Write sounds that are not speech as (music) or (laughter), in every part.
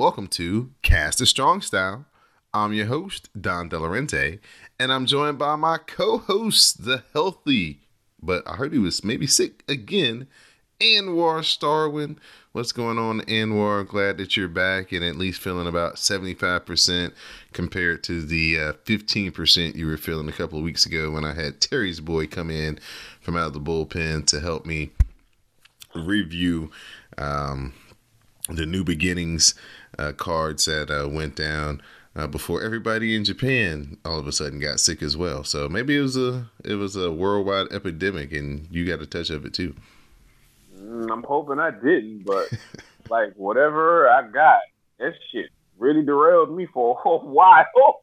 Welcome to Cast a Strong Style. I'm your host, Don Delarente, and I'm joined by my co host, the healthy, but I heard he was maybe sick again, Anwar Starwin. What's going on, Anwar? Glad that you're back and at least feeling about 75% compared to the uh, 15% you were feeling a couple of weeks ago when I had Terry's boy come in from out of the bullpen to help me review um, the New Beginnings uh, cards that uh, went down uh, before everybody in Japan all of a sudden got sick as well. So maybe it was a it was a worldwide epidemic, and you got a touch of it too. Mm, I'm hoping I didn't, but (laughs) like whatever I got, that shit really derailed me for a (laughs) while.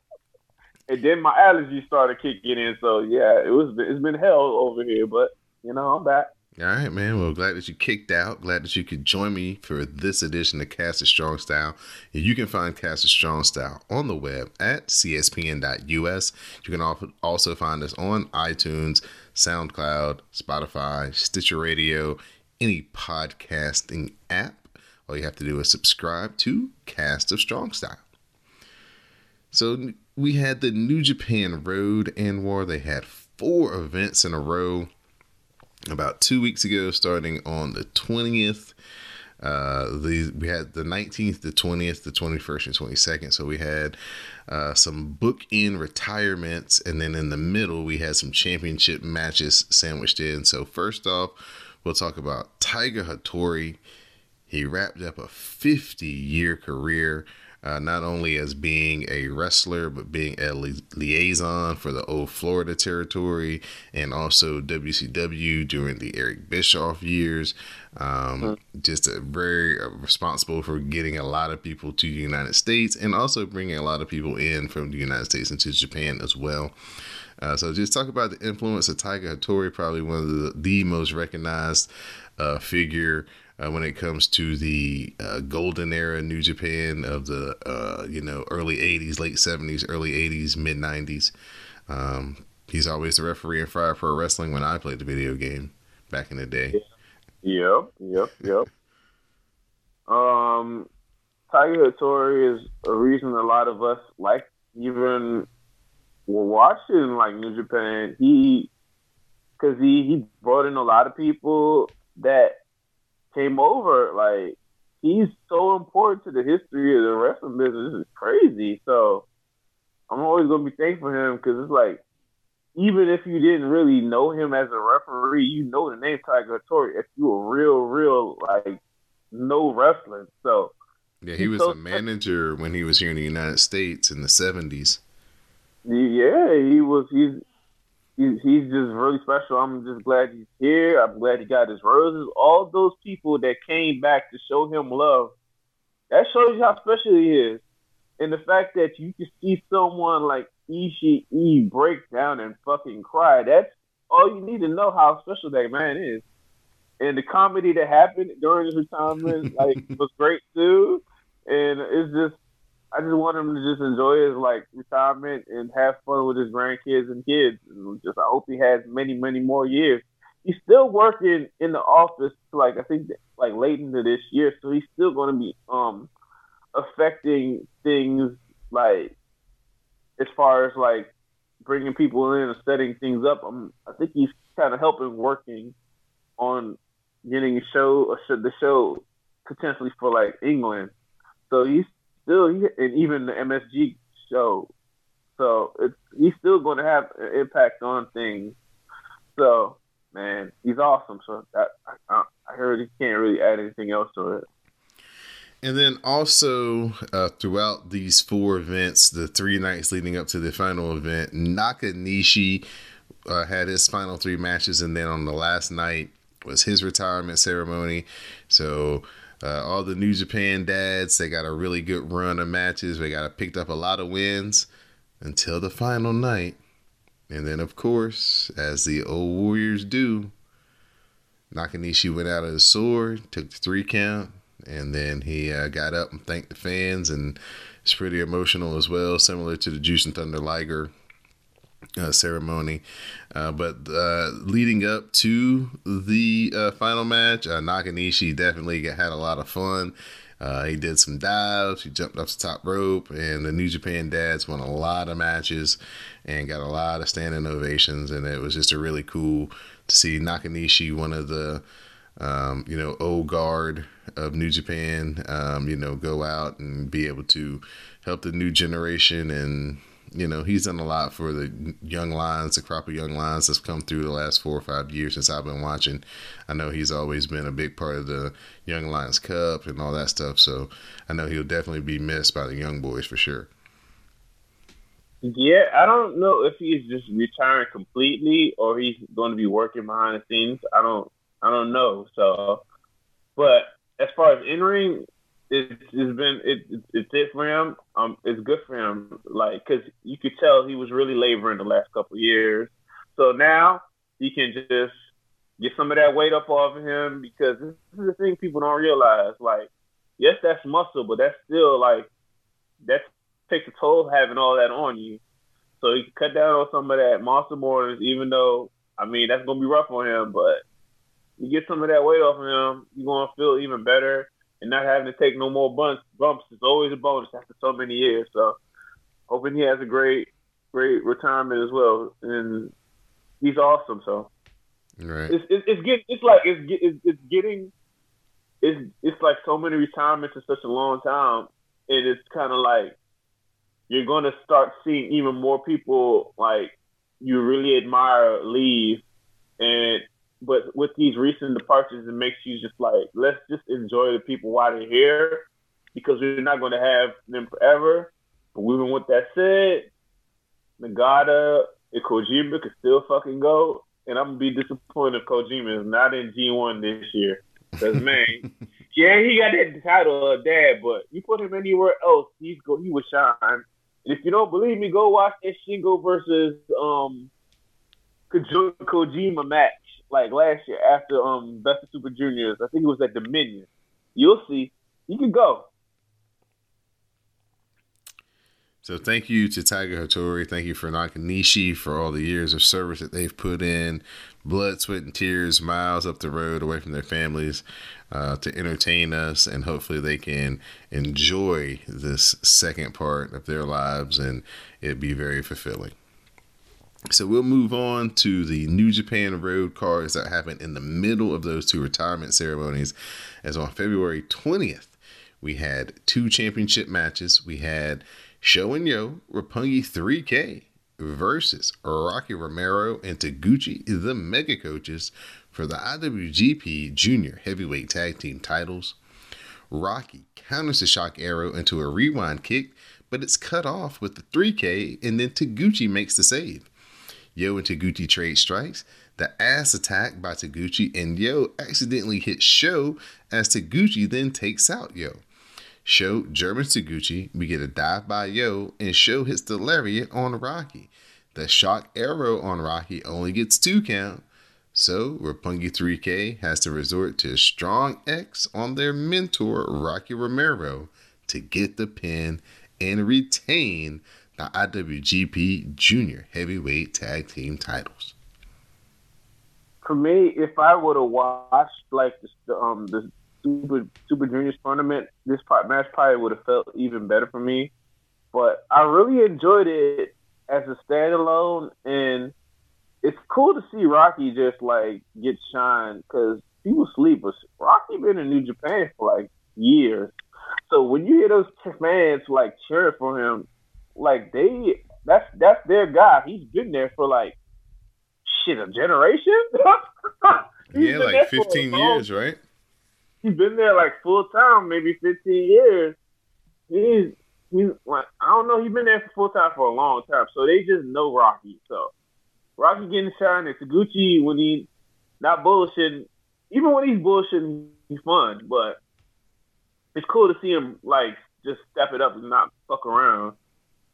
and then my allergies started kicking in. So yeah, it was it's been hell over here, but you know I'm back. All right, man. Well, glad that you kicked out. Glad that you could join me for this edition of Cast a Strong Style. And You can find Cast a Strong Style on the web at cspn.us. You can also find us on iTunes, SoundCloud, Spotify, Stitcher Radio, any podcasting app. All you have to do is subscribe to Cast of Strong Style. So we had the New Japan Road and War. They had four events in a row about two weeks ago, starting on the 20th. Uh, we had the 19th, the 20th, the 21st, and 22nd. So we had uh, some book in retirements, and then in the middle, we had some championship matches sandwiched in. So, first off, we'll talk about Tiger Hattori. He wrapped up a 50 year career uh, not only as being a wrestler, but being a li- liaison for the old Florida territory and also WCW during the Eric Bischoff years. Um, mm-hmm. Just a very uh, responsible for getting a lot of people to the United States and also bringing a lot of people in from the United States into Japan as well. Uh, so just talk about the influence of Tiger Hattori, probably one of the, the most recognized uh, figure uh, when it comes to the uh, golden era New Japan of the uh, you know early '80s, late '70s, early '80s, mid '90s. Um, he's always the referee in Fire Pro Wrestling when I played the video game back in the day. Yep, yep, (laughs) yep. um, Tiger Hattori is a reason a lot of us like even were watching like New Japan. He because he he brought in a lot of people that came over, like he's so important to the history of the wrestling business. This is crazy. So I'm always gonna be thankful for him because it's like even if you didn't really know him as a referee, you know the name Tiger Hattori if you were real, real like no wrestling. So yeah, he was so a manager when he was here in the United States in the seventies. Yeah, he was. He's he's he's just really special. I'm just glad he's here. I'm glad he got his roses. All those people that came back to show him love, that shows you how special he is. And the fact that you can see someone like Ishii break down and fucking cry, that's all you need to know how special that man is. And the comedy that happened during his retirement, (laughs) like, was great too. And it's just I just want him to just enjoy his like retirement and have fun with his grandkids and kids. And just I hope he has many, many more years. He's still working in the office, like I think, like late into this year. So he's still going to be um affecting things like as far as like bringing people in and setting things up. Um, I think he's kind of helping working on getting a show, a show, the show potentially for like England. So he's still, and even the MSG show. So it's he's still going to have an impact on things. So man, he's awesome. So that I, I heard he can't really add anything else to it. And then also uh, throughout these four events, the three nights leading up to the final event, Nakanishi uh, had his final three matches, and then on the last night was his retirement ceremony. So Uh, all the New Japan dads, they got a really good run of matches. They got picked up a lot of wins until the final night. And then, of course, as the old Warriors do, Nakanishi went out of his sword, took the three count, and then he uh, got up and thanked the fans. And it's pretty emotional as well, similar to the Jushin Thunder Liger uh, ceremony. Uh, but uh, leading up to the uh, final match, uh, Nakanishi definitely had a lot of fun. Uh, he did some dives, he jumped off the top rope, and the New Japan dads won a lot of matches and got a lot of standing ovations. And it was just a really cool to see Nakanishi, one of the um, you know old guard of New Japan, um, you know, go out and be able to help the new generation and you know, he's done a lot for the young lions, the crop of young lions that's come through the last four or five years since I've been watching. I know he's always been a big part of the Young Lions Cup and all that stuff. So I know he'll definitely be missed by the young boys for sure. Yeah, I don't know if he's just retiring completely or he's going to be working behind the scenes. I don't, I don't know. So, but as far as entering, it's, it's been it, it's it for him. Um, it's good for him. Like, cause you could tell he was really laboring the last couple years. So now he can just get some of that weight up off of him because this is the thing people don't realize. Like, yes, that's muscle, but that's still like that takes a toll having all that on you. So he can cut down on some of that monster mornings, even though I mean that's gonna be rough on him, but you get some of that weight off of him, you're gonna feel even better and not having to take no more bumps, bumps is always a bonus after so many years. So hoping he has a great, great retirement as well. And he's awesome. So right. it's, it's, it's getting, it's like, it's, it's, it's getting, it's, it's like so many retirements in such a long time. And it's kind of like, you're going to start seeing even more people like you really admire leave. And but with these recent departures, it makes you just like, let's just enjoy the people while they're here because we're not going to have them forever. But even with that said, Nagata and Kojima could still fucking go. And I'm going to be disappointed if Kojima is not in G1 this year. Because, (laughs) man, yeah, he got that title of dad, but you put him anywhere else, he's go, he would shine. And if you don't believe me, go watch that Shingo versus um Kojima match like last year after um Best of Super Juniors. I think it was at Dominion. You'll see. You can go. So thank you to Tiger Hattori. Thank you for Nakanishi for all the years of service that they've put in, blood, sweat, and tears, miles up the road away from their families uh, to entertain us, and hopefully they can enjoy this second part of their lives and it be very fulfilling. So we'll move on to the New Japan Road cards that happened in the middle of those two retirement ceremonies. As on February 20th, we had two championship matches. We had Sho and Yo Roppongi 3K versus Rocky Romero and Taguchi, the Mega Coaches, for the IWGP Junior Heavyweight Tag Team titles. Rocky counters the shock arrow into a rewind kick, but it's cut off with the 3K, and then Taguchi makes the save. Yo and Taguchi trade strikes. The ass attack by Taguchi and Yo accidentally hits Sho as Taguchi then takes out Yo. Sho Germans Taguchi. We get a dive by Yo, and Sho hits the lariat on Rocky. The shock arrow on Rocky only gets two count. So Roppongi 3K has to resort to strong X on their mentor Rocky Romero to get the pin and retain the IWGP Junior Heavyweight Tag Team titles. For me, if I would have watched like the um the Super Super Juniors tournament, this part match probably would have felt even better for me. But I really enjoyed it as a standalone, and it's cool to see Rocky just like get shine because people sleep. But Rocky been in New Japan for like years, so when you hear those fans like cheering for him, like they that's that's their guy. He's been there for like shit a generation. (laughs) yeah, like fifteen years, right? He's been there like full time, maybe fifteen years. He's he's like I don't know. He's been there for full time for a long time, so they just know Rocky. So Rocky getting shine and Taguchi when he not bullshitting. Even when he's bullshitting, he's fun. But it's cool to see him like just step it up and not fuck around.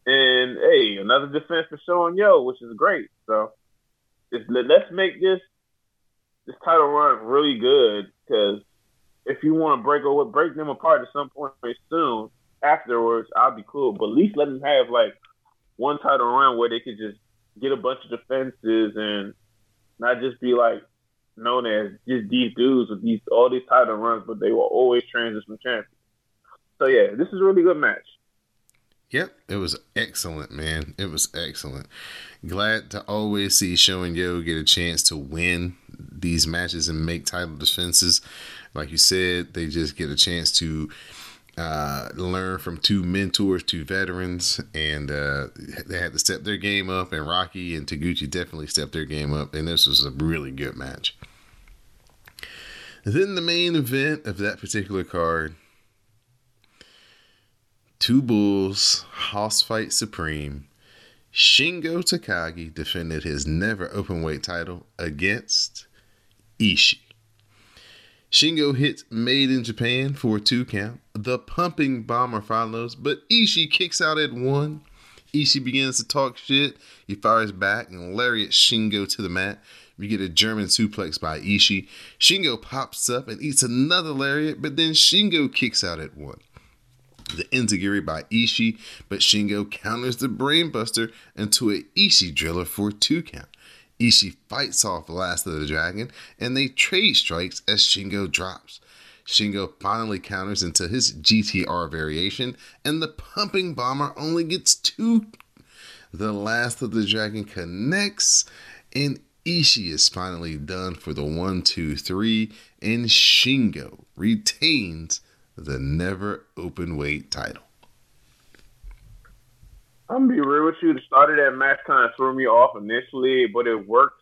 And hey, another defense for Sean Yo, which is great. So let's make this this title run really good because if you want to break or break them apart at some point soon afterwards, I'll be cool. But at least let them have like one title run where they could just get a bunch of defenses and not just be like known as just these dudes with these all these title runs, but they will always transition champions. So yeah, this is a really good match. Yep, it was excellent, man. It was excellent. Glad to always see Sho and Yo get a chance to win these matches and make title defenses. Like you said, they just get a chance to uh, learn from two mentors, two veterans, and uh, they had to step their game up. And Rocky and Taguchi definitely stepped their game up, and this was a really good match. Then the main event of that particular card Two Bulls, House Fight Supreme. Shingo Takagi defended his never openweight title against Ishii. Shingo hits Made in Japan for a two count. The pumping bomber follows, but Ishii kicks out at one. Ishii begins to talk shit. He fires back and lariats Shingo to the mat. We get a German suplex by Ishii. Shingo pops up and eats another lariat, but then Shingo kicks out at one the Enzuigiri by Ishii, but Shingo counters the brainbuster into a Ishii driller for two count. Ishii fights off Last of the Dragon, and they trade strikes as Shingo drops. Shingo finally counters into his GTR variation, and the pumping bomber only gets two. The Last of the Dragon connects, and Ishii is finally done for the one, two, three, and Shingo retains the never open weight title. I'm gonna be real with you. The start of that match kind of threw me off initially, but it worked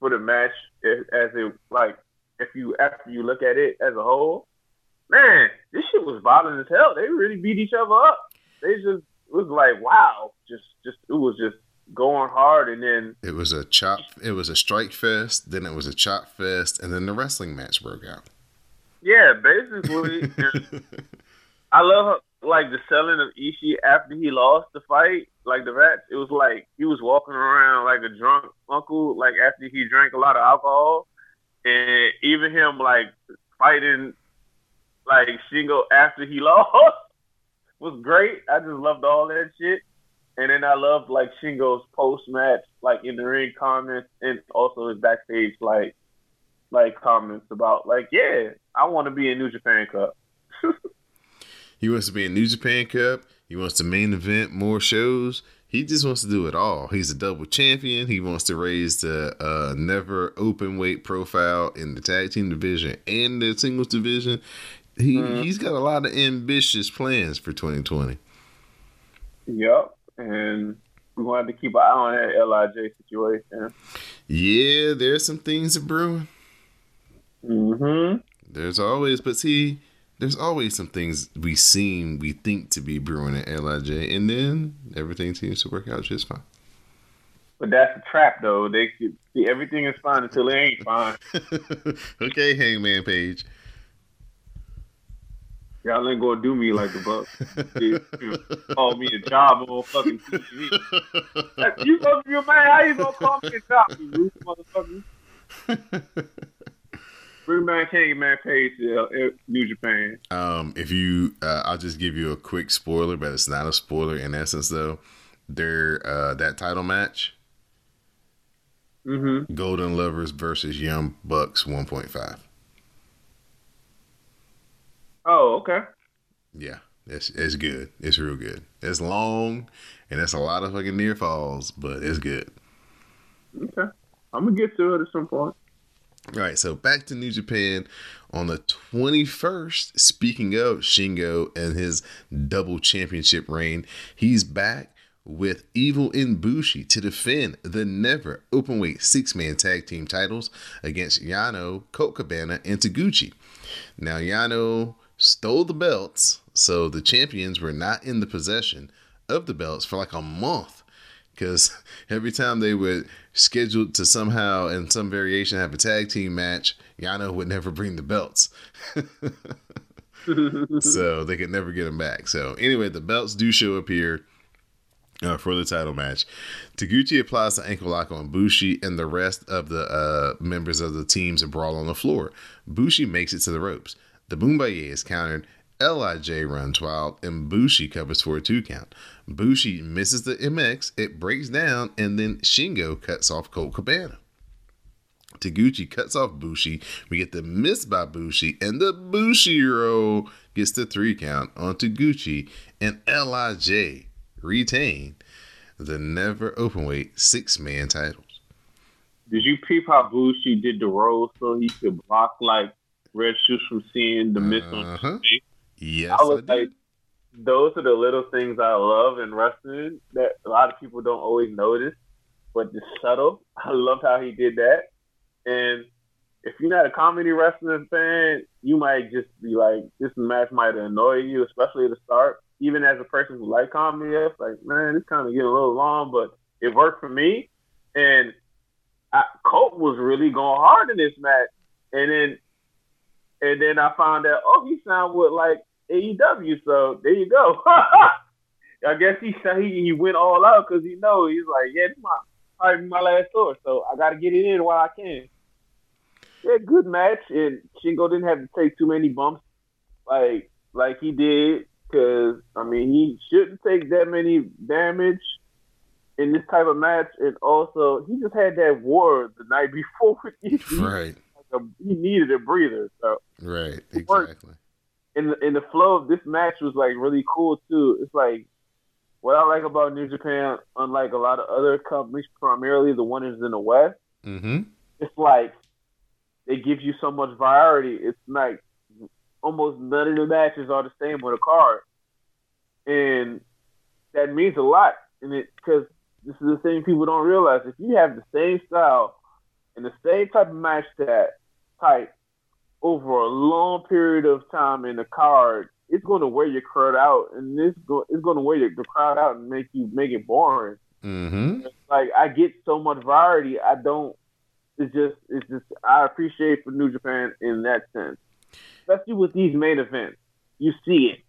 for the match as it like if you after you look at it as a whole. Man, this shit was violent as hell. They really beat each other up. They just it was like wow, just just it was just going hard, and then it was a chop. It was a strike fest. Then it was a chop fest, and then the wrestling match broke out. Yeah, basically. (laughs) I love like the selling of Ishii after he lost the fight, like the rats. It was like he was walking around like a drunk uncle, like after he drank a lot of alcohol, and even him like fighting like Shingo after he (laughs) lost was great. I just loved all that shit. And then I loved like Shingo's post match, like in the ring comments, and also his backstage like like comments about like, yeah, I want to be in New Japan Cup. he wants to be in New Japan Cup. He wants to main event more shows. He just wants to do it all. He's a double champion. He wants to raise the uh, never open weight profile in the tag team division and the singles division. He mm. he's got a lot of ambitious plans for 2020. Yep, and we're going to have to keep an eye on that Lij situation. Yeah, there's some things brewing. Mm-hmm. There's always, but see, there's always some things we seem, we think to be brewing at Lij, and then everything seems to work out just fine. But that's a trap, though. They see everything is fine until it ain't fine. (laughs) okay, Hangman Page. Y'all ain't gonna do me like the Bucks. call me a job on fucking TV. you supposed to be a man. How you gonna call me a job, you motherfucker? (laughs) Bring back Hangman Page to uh, New Japan. Um, if you, uh, I'll just give you a quick spoiler, but it's not a spoiler in essence, though. Their uh, that title match, mm-hmm. Golden Lovers versus Young Bucks 1.5. Oh, okay. Yeah, it's it's good. It's real good. It's long, and it's a lot of fucking near falls, but it's good. Okay, I'm gonna get to it at some point. All right, so back to New Japan on the 21st. Speaking of Shingo and his double championship reign, he's back with Evil and Bushi to defend the never openweight six man tag team titles against Yano, Colt Cabana, and Taguchi. Now, Yano stole the belts, so the champions were not in the possession of the belts for like a month because (laughs) every time they would schedule to somehow in some variation have a tag team match, Yano would never bring the belts. (laughs) so they could never get them back. So anyway, the belts do show up here. Uh, for the title match, Taguchi applies the ankle lock on Bushi and the rest of the uh, members of the teams and brawl on the floor. Bushi makes it to the ropes. The Boombaye is countered. Lij runs wild and Bushi covers for a two count. Bushi misses the MX, it breaks down, and then Shingo cuts off Colt Cabana. Taguchi cuts off Bushi. We get the miss by Bushi, and the Bushi roll gets the three count on Taguchi, and Lij retain the never openweight six man titles. Did you peep how Bushi did the roll so he could block like Red Shoes from seeing the miss Uh-huh. on his face? Yes, I I was did. like, those are the little things I love in wrestling that a lot of people don't always notice, but the subtle. (laughs) I loved how he did that. And if you're not a comedy wrestling fan, you might just be like, this match might annoy you, especially at the start. Even as a person who like comedy, it's like, man, it's kind of getting a little long, but it worked for me. And I, Colt was really going hard in this match, and then and then I found out, oh, he with like AEW. So there you go. (laughs) I guess he he, he went all out because he know he's like, yeah, this my probably my last tour, so I got to get it in while I can. Yeah, good match, and Shingo didn't have to take too many bumps, like like he did, because I mean he shouldn't take that many damage in this type of match, and also he just had that war the night (laughs) before with Right, Like a- he needed a breather, so right, exactly. The, in the flow of this match was like really cool too. It's like what I like about New Japan, unlike a lot of other companies, primarily the ones in the West, Mm-hmm. it's like they give you so much variety. It's like almost none of the matches are the same with a card, and that means a lot. And it because this is the thing people don't realize. If you have the same style and the same type of match that type over a long period of time in the card, it's going to wear your crowd out, and this go, it's going to wear your, the crowd out and make you make it boring Mm-hmm. like I get so much variety. I don't. It's just. It's just. I appreciate for New Japan in that sense, especially with these main events. You see it.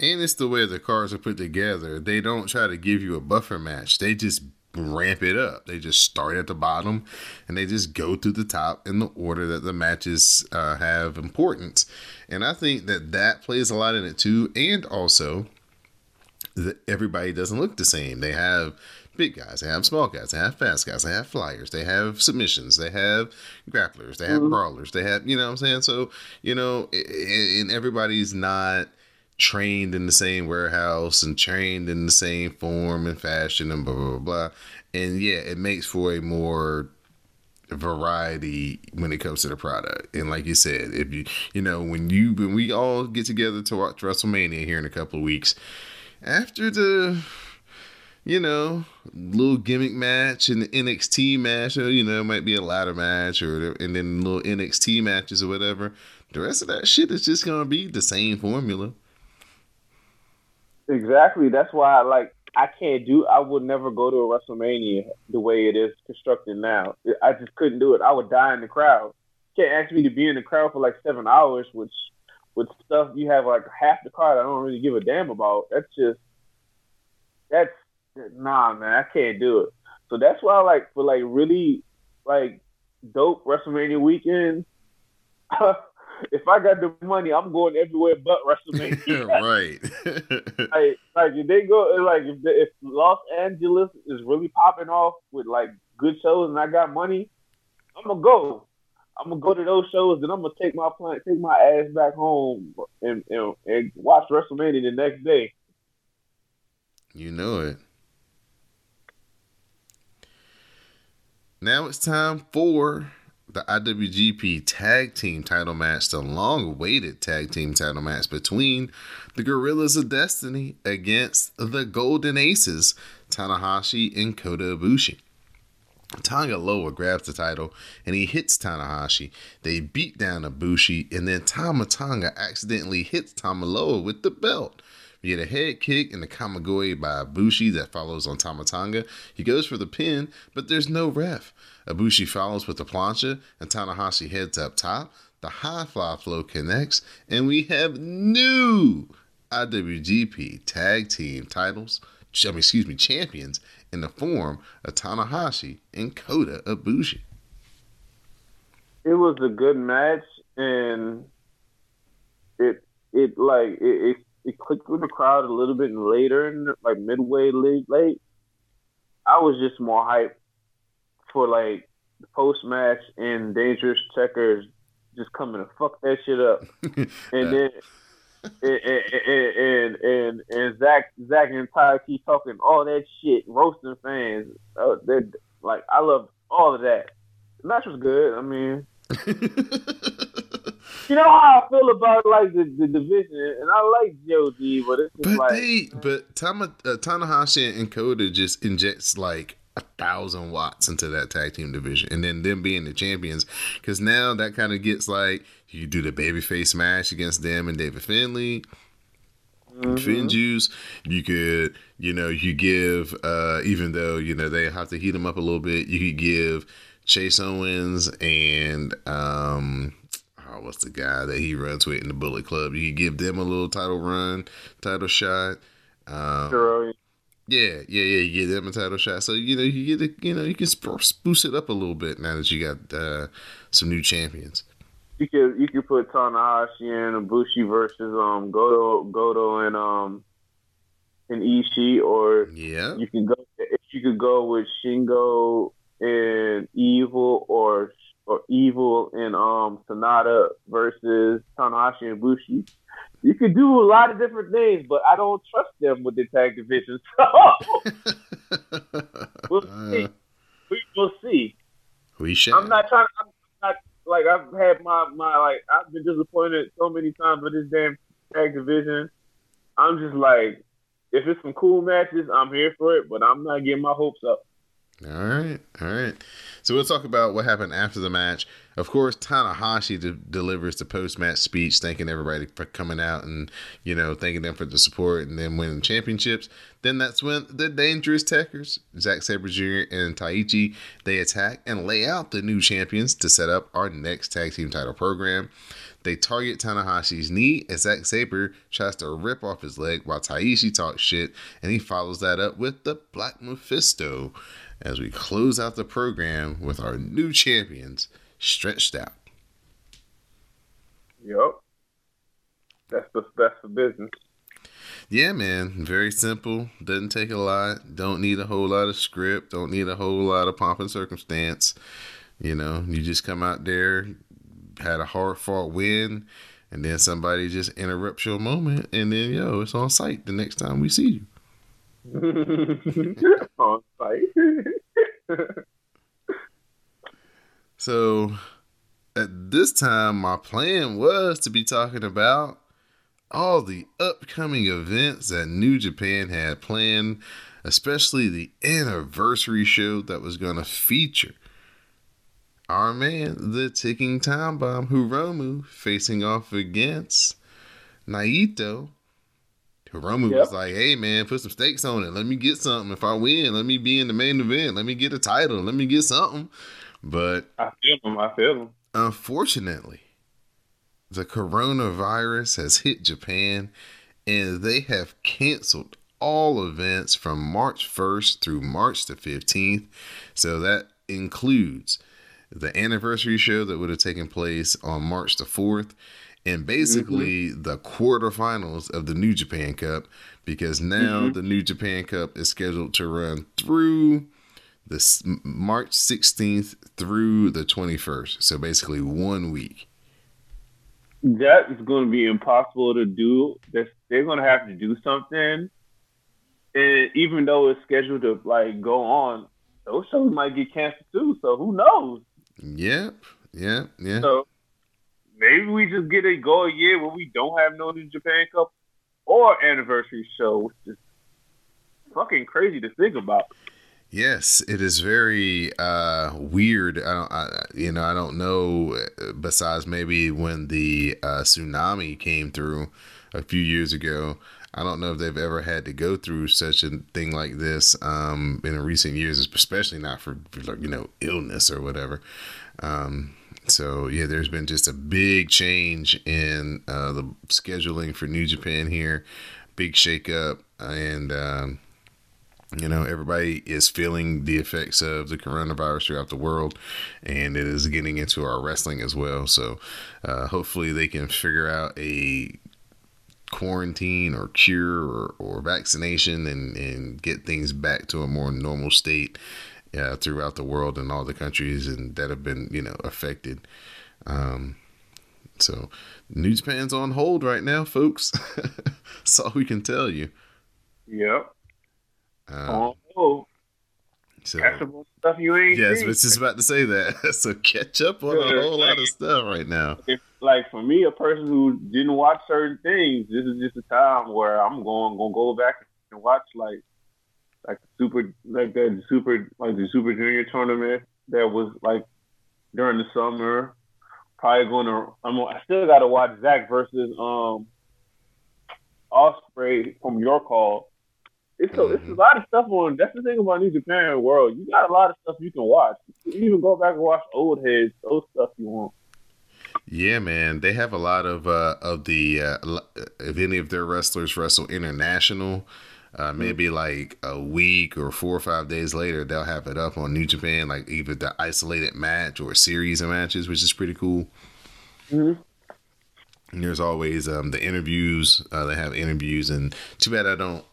And it's the way the cards are put together. They don't try to give you a buffer match. They just ramp it up. They just start at the bottom and they just go through the top in the order that the matches uh, have importance. And I think that that plays a lot in it too. And also, that everybody doesn't look the same. They have big guys, they have small guys, they have fast guys, they have flyers, they have submissions, they have grapplers, they have Mhm. brawlers, they have, you know what I'm saying? So, you know, and everybody's not trained in the same warehouse and trained in the same form and fashion and blah, blah, blah, blah. And yeah, it makes for a more variety when it comes to the product. And like you said, if you, you know, when you, when we all get together to watch WrestleMania here in a couple of weeks, after the you know little gimmick match and the NXT match, or you know it might be a ladder match, or and then little NXT matches or whatever. The rest of that shit is just gonna be the same formula. Exactly. That's why, like, I can't do. I would never go to a WrestleMania the way it is constructed now. I just couldn't do it. I would die in the crowd. Can't ask me to be in the crowd for like seven hours, which with stuff you have like half the card I don't really give a damn about. That's just that's nah, man. I can't do it. So that's why, like, for like really like dope WrestleMania weekends. (laughs) if I got the money, I'm going everywhere but (laughs) WrestleMania. right. (laughs) like, like if they go, like if, the, if Los Angeles is really popping off with like good shows and I got money, I'm gonna go. I'm gonna go to those shows and I'm gonna take my plan, take my ass back home and, and and watch WrestleMania the next day. you know it. Now it's time for the IWGP Tag Team title match, the long awaited tag team title match between the Guerrillas of Destiny against the Golden Aces, Tanahashi and Kota Ibushi. Tonga Loa grabs the title and he hits Tanahashi. They beat down Ibushi and then Tama Tonga accidentally hits Tamaloa with the belt. We get a head kick and a Kamigoye by Ibushi that follows on Tama Tonga. He goes for the pin, but there's no ref. Ibushi follows with the plancha and Tanahashi heads up top. the High Fly Flow connects, and we have new IWGP Tag Team titles. I mean, excuse me, champions in the form of Tanahashi and Kota Ibushi. It was a good match, and it it like it, it, it clicked with the crowd a little bit later, in like midway late late. I was just more hyped for like the post match and Dangerous Tekkers just coming to fuck that shit up, (laughs) and then. And, and, and and Zach Zack and Ty keep talking all that shit, roasting fans. Uh, like I love all of that. The match was good. I mean, (laughs) you know how I feel about like the, the division, and I like Joe but it's just but like, they, but Tama, uh, Tanahashi and Kota just injects like a thousand watts into that tag team division, and then them being the champions, because now that kind of gets like you do the babyface match against them and David Finlay. Mm-hmm. FinJuice, you could, you know, you give, uh, even though, you know, they have to heat them up a little bit, you could give Chase Owens and, um, oh, what's the guy that he runs with in the Bullet Club? You could give them a little title run, title shot. Um, sure. Yeah, yeah, yeah. You get them a title shot, so you know you get it. You know you can spruce it up a little bit now that you got uh, some new champions you could you could put Tanahashi and Ibushi versus um Goto Goto and um and Ishii, or yeah, you can go if you could go with Shingo and Evil, or or Evil and um Sanada versus Tanahashi and Ibushi. You could do a lot of different things, but I don't trust them with the tag division. (laughs) So we'll (laughs) see. Uh. We will see. We shall. I'm not trying. I'm not like I've had my my like I've been disappointed so many times with this damn tag division. I'm just like, if it's some cool matches, I'm here for it, but I'm not getting my hopes up. All right, all right. So we'll talk about what happened after the match. Of course, Tanahashi de- delivers the post-match speech, thanking everybody for coming out and you know thanking them for the support and then winning championships. Then that's when the Dangerous Tekkers, Zack Sabre Jr. and Taichi, they attack and lay out the new champions to set up our next tag team title program. They target Tanahashi's knee as Zack Sabre tries to rip off his leg while Taichi talks shit, and he follows that up with the Black Mephisto as we close out the program with our new champions stretched out. Yep. That's the best for business. Yeah, man. Very simple. Doesn't take a lot. Don't need a whole lot of script. Don't need a whole lot of pomp and circumstance. You know, you just come out there, had a hard fought win, and then somebody just interrupts your moment, and then yo, it's on site the next time we see you. (laughs) on site. (laughs) so at this time, my plan was to be talking about all the upcoming events that New Japan had planned, especially the anniversary show that was going to feature our man, the ticking time bomb, Hiromu, facing off against Naito Hiromu yep. was like, "Hey man, put some stakes on it. Let me get something. If I win, let me be in the main event. Let me get a title. Let me get something." But I feel him. I feel him. Unfortunately, the coronavirus has hit Japan, and they have canceled all events from March 1st through March the 15th. So that includes the anniversary show that would have taken place on March the 4th and basically mm-hmm. the quarterfinals of the New Japan Cup because now mm-hmm. the New Japan Cup is scheduled to run through the March 16th through the 21st. So basically one week. That is going to be impossible to do. They're, they're going to have to do something. And even though it's scheduled to like go on, those shows might get canceled too. So who knows? Yep. Yeah. Yeah. So maybe we just get a go a year where we don't have no New Japan Cup or anniversary show, which is fucking crazy to think about. Yes, it is very uh, weird. I don't, I, you know, I don't know. Besides, maybe when the uh, tsunami came through a few years ago, I don't know if they've ever had to go through such a thing like this um, in recent years, especially not for, for you know illness or whatever. Um, So yeah, there's been just a big change in uh, the scheduling for New Japan here, big shakeup, and um, you know everybody is feeling the effects of the coronavirus throughout the world, and it is getting into our wrestling as well. So uh, hopefully they can figure out a quarantine or cure or, or vaccination and, and get things back to a more normal state uh, throughout the world and all the countries and that have been you know affected. Um, so New Japan's on hold right now, folks. (laughs) That's all we can tell you. Yep. Um, on hold. so Catch up stuff you ain't yes, seen. I was just about to say that. (laughs) so catch up on a whole lot of stuff right now. if like for me, a person who didn't watch certain things, this is just a time where I'm going gonna go back and watch like like super like the super like the super junior tournament that was like during the summer. Probably gonna I'm I still gotta watch Zack versus um Ospreay from your call. It's a, it's a Mhm. lot of stuff on. That's the thing about New Japan World. You got a lot of stuff you can watch. You can even go back and watch old heads, old stuff you want. Yeah, man, they have a lot of uh, of the uh, if any of their wrestlers wrestle international, uh, maybe like a week or four or five days later, they'll have it up on New Japan, like either the isolated match or a series of matches, which is pretty cool. Mm-hmm. And there's always um, the interviews. Uh, they have interviews, and too bad I don't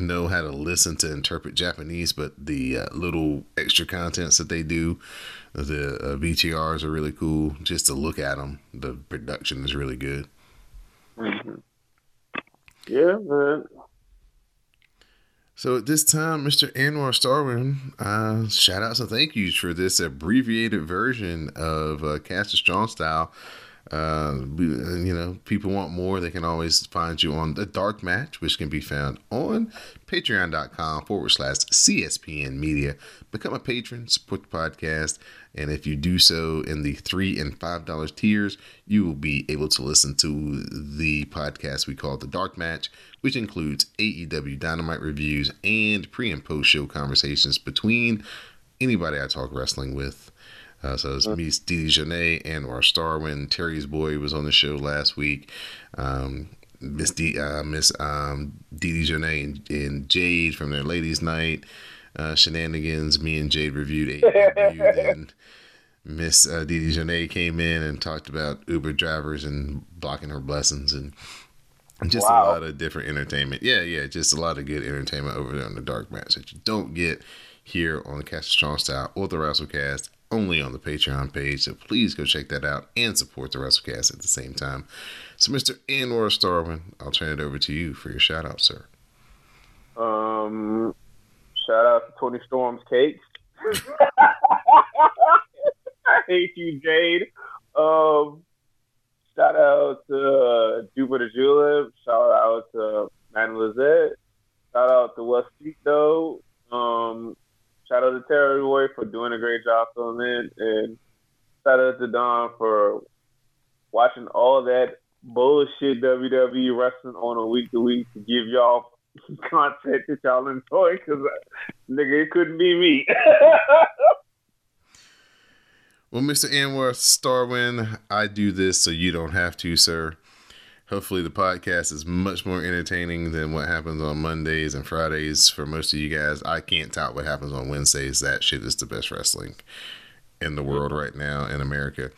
know how to listen to interpret Japanese, but the uh, little extra contents that they do, the uh, VTRs are really cool. Just to look at them, the production is really good. hmm Yeah, man. So at this time, Mr. Anwar Starwin, uh, shout outs and thank yous for this abbreviated version of uh, Cast a Strong Style. Uh, uh, you know, people want more. They can always find you on the Dark Match, which can be found on patreon.com forward slash CSPN Media. Become a patron, support the podcast, and if you do so in the three and five dollars tiers, you will be able to listen to the podcast we call the Dark Match, which includes AEW Dynamite reviews and pre and post show conversations between anybody I talk wrestling with. Uh, so it's me, Didi Janae, Anwar Starwin. Terry's boy was on the show last week. Um, Miss D, uh, Miss um, Didi Janae and, and Jade from their ladies' night uh, shenanigans. Me and Jade reviewed AEW. (laughs) Miss uh, Didi Janae came in and talked about Uber drivers and blocking her blessings and and just Wow. a lot of different entertainment. Yeah, yeah, just a lot of good entertainment over there on the Dark Match that you don't get here on the Cast of Strong Style or the WrestleCast, only on the Patreon page. So please go check that out and support the WrestleCast at the same time. So, Mr. Anwar Starwin, I'll turn it over to you for your shout out, sir. Um, shout out to Toni Storm's cakes. (laughs) I hate you, Jade. Um, shout out to uh, Jupiter Julep. Shout out to Man Lizette. Shout out to West Tito. Um, shout out to Terry Boy for doing a great job filming, and shout out to Don for watching all that bullshit WWE wrestling on a week to week to give y'all (laughs) content that y'all enjoy because nigga it couldn't be me (laughs) Well, Mr. Anwar Starwin, I do this so you don't have to, sir. Hopefully, the podcast is much more entertaining than what happens on Mondays and Fridays for most of you guys. I can't tout what happens on Wednesdays. That shit is the best wrestling in the world right now in America.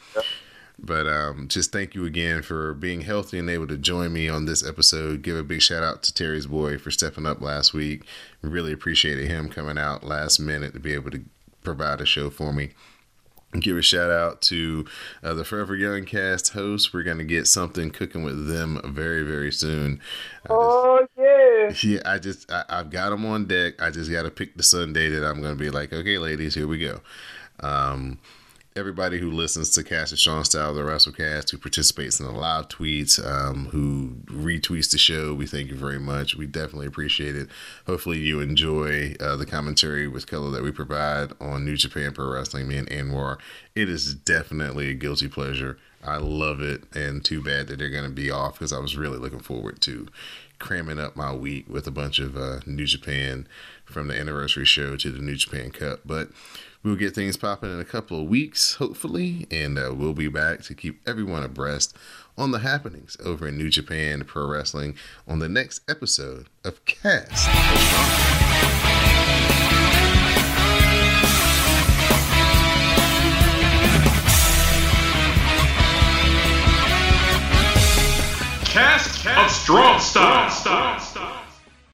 But um, just thank you again for being healthy and able to join me on this episode. Give a big shout out to Terry's boy for stepping up last week. Really appreciated him coming out last minute to be able to provide a show for me. Give a shout out to uh, the Forever Young cast hosts. We're going to get something cooking with them very, very soon. I just- oh yeah (laughs) yeah, I just I, I've got them on deck. I just got to pick the Sunday that I'm going to be like, okay, ladies, here we go. Um, everybody who listens to Cast and Sean Style, the WrestleCast, who participates in the live tweets, um, who retweets the show, we thank you very much. We definitely appreciate it. Hopefully, you enjoy uh, the commentary with color that we provide on New Japan Pro Wrestling. Me and Anwar, it is definitely a guilty pleasure. I love it, and too bad that they're going to be off because I was really looking forward to cramming up my week with a bunch of uh, New Japan from the anniversary show to the New Japan Cup. But we'll get things popping in a couple of weeks, hopefully, and uh, we'll be back to keep everyone abreast on the happenings over in New Japan Pro Wrestling on the next episode of Cast. Cast of Strong Style.